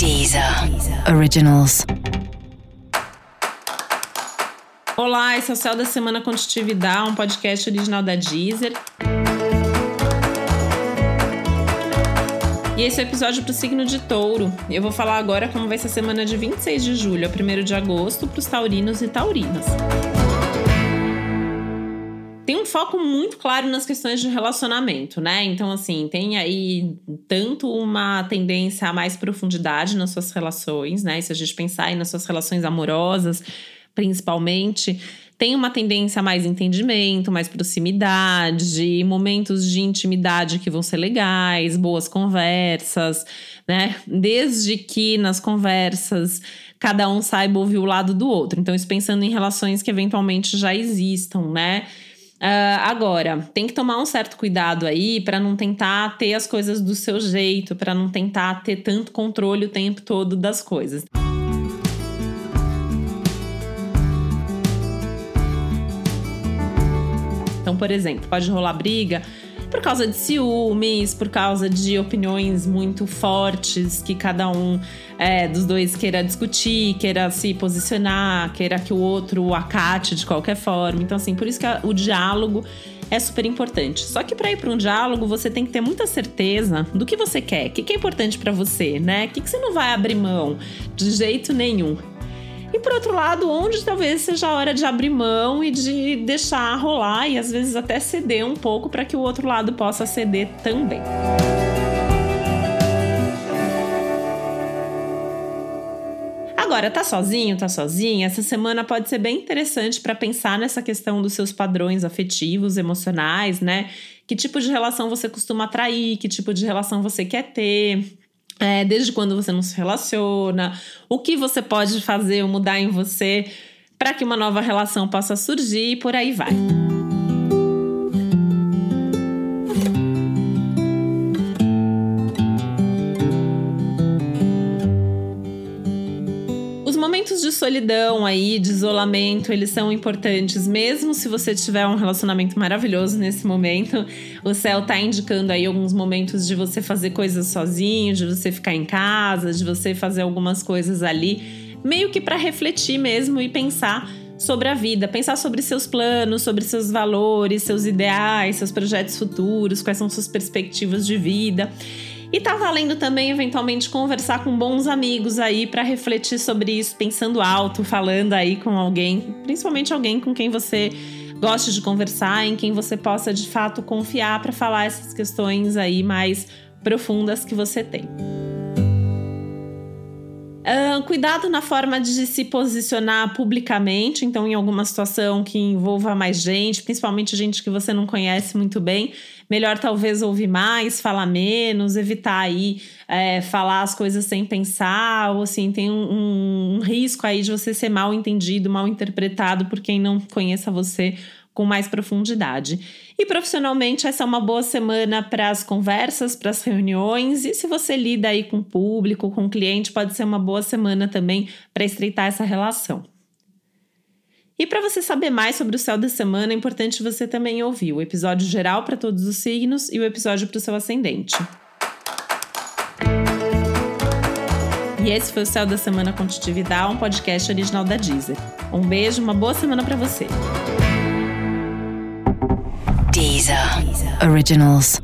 Deezer Originals. Olá, esse é o Céu da Semana Contitividade, um podcast original da Deezer. E esse é o episódio para o signo de touro. Eu vou falar agora como vai ser a semana de 26 de julho a 1 de agosto para os taurinos e taurinas tem um foco muito claro nas questões de relacionamento, né? Então, assim, tem aí tanto uma tendência a mais profundidade nas suas relações, né? E se a gente pensar aí nas suas relações amorosas, principalmente, tem uma tendência a mais entendimento, mais proximidade, momentos de intimidade que vão ser legais, boas conversas, né? Desde que nas conversas cada um saiba ouvir o lado do outro. Então, isso pensando em relações que eventualmente já existam, né? Uh, agora, tem que tomar um certo cuidado aí para não tentar ter as coisas do seu jeito, para não tentar ter tanto controle o tempo todo das coisas. Então, por exemplo, pode rolar briga por causa de ciúmes, por causa de opiniões muito fortes que cada um é, dos dois queira discutir, queira se posicionar, queira que o outro acate de qualquer forma. Então, assim, por isso que o diálogo é super importante. Só que para ir para um diálogo, você tem que ter muita certeza do que você quer, o que, que é importante para você, né? O que, que você não vai abrir mão de jeito nenhum. E por outro lado, onde talvez seja a hora de abrir mão e de deixar rolar e às vezes até ceder um pouco para que o outro lado possa ceder também. Agora, tá sozinho, tá sozinha? Essa semana pode ser bem interessante para pensar nessa questão dos seus padrões afetivos, emocionais, né? Que tipo de relação você costuma atrair, que tipo de relação você quer ter, é, desde quando você não se relaciona, o que você pode fazer ou mudar em você para que uma nova relação possa surgir e por aí vai. De solidão aí, de isolamento, eles são importantes, mesmo se você tiver um relacionamento maravilhoso nesse momento. O céu tá indicando aí alguns momentos de você fazer coisas sozinho, de você ficar em casa, de você fazer algumas coisas ali, meio que para refletir mesmo e pensar sobre a vida, pensar sobre seus planos, sobre seus valores, seus ideais, seus projetos futuros, quais são suas perspectivas de vida. E tá valendo também, eventualmente, conversar com bons amigos aí para refletir sobre isso, pensando alto, falando aí com alguém, principalmente alguém com quem você goste de conversar, em quem você possa de fato confiar para falar essas questões aí mais profundas que você tem. Cuidado na forma de se posicionar publicamente, então, em alguma situação que envolva mais gente, principalmente gente que você não conhece muito bem, melhor talvez ouvir mais, falar menos, evitar aí é, falar as coisas sem pensar, ou assim, tem um, um, um risco aí de você ser mal entendido, mal interpretado por quem não conheça você com mais profundidade. E profissionalmente, essa é uma boa semana para as conversas, para as reuniões, e se você lida aí com o público, com o cliente, pode ser uma boa semana também para estreitar essa relação. E para você saber mais sobre o céu da semana, é importante você também ouvir o episódio geral para todos os signos e o episódio para o seu ascendente. E esse foi o Céu da Semana Contitividade, um podcast original da Deezer. Um beijo, uma boa semana para você. Deezer. Originals.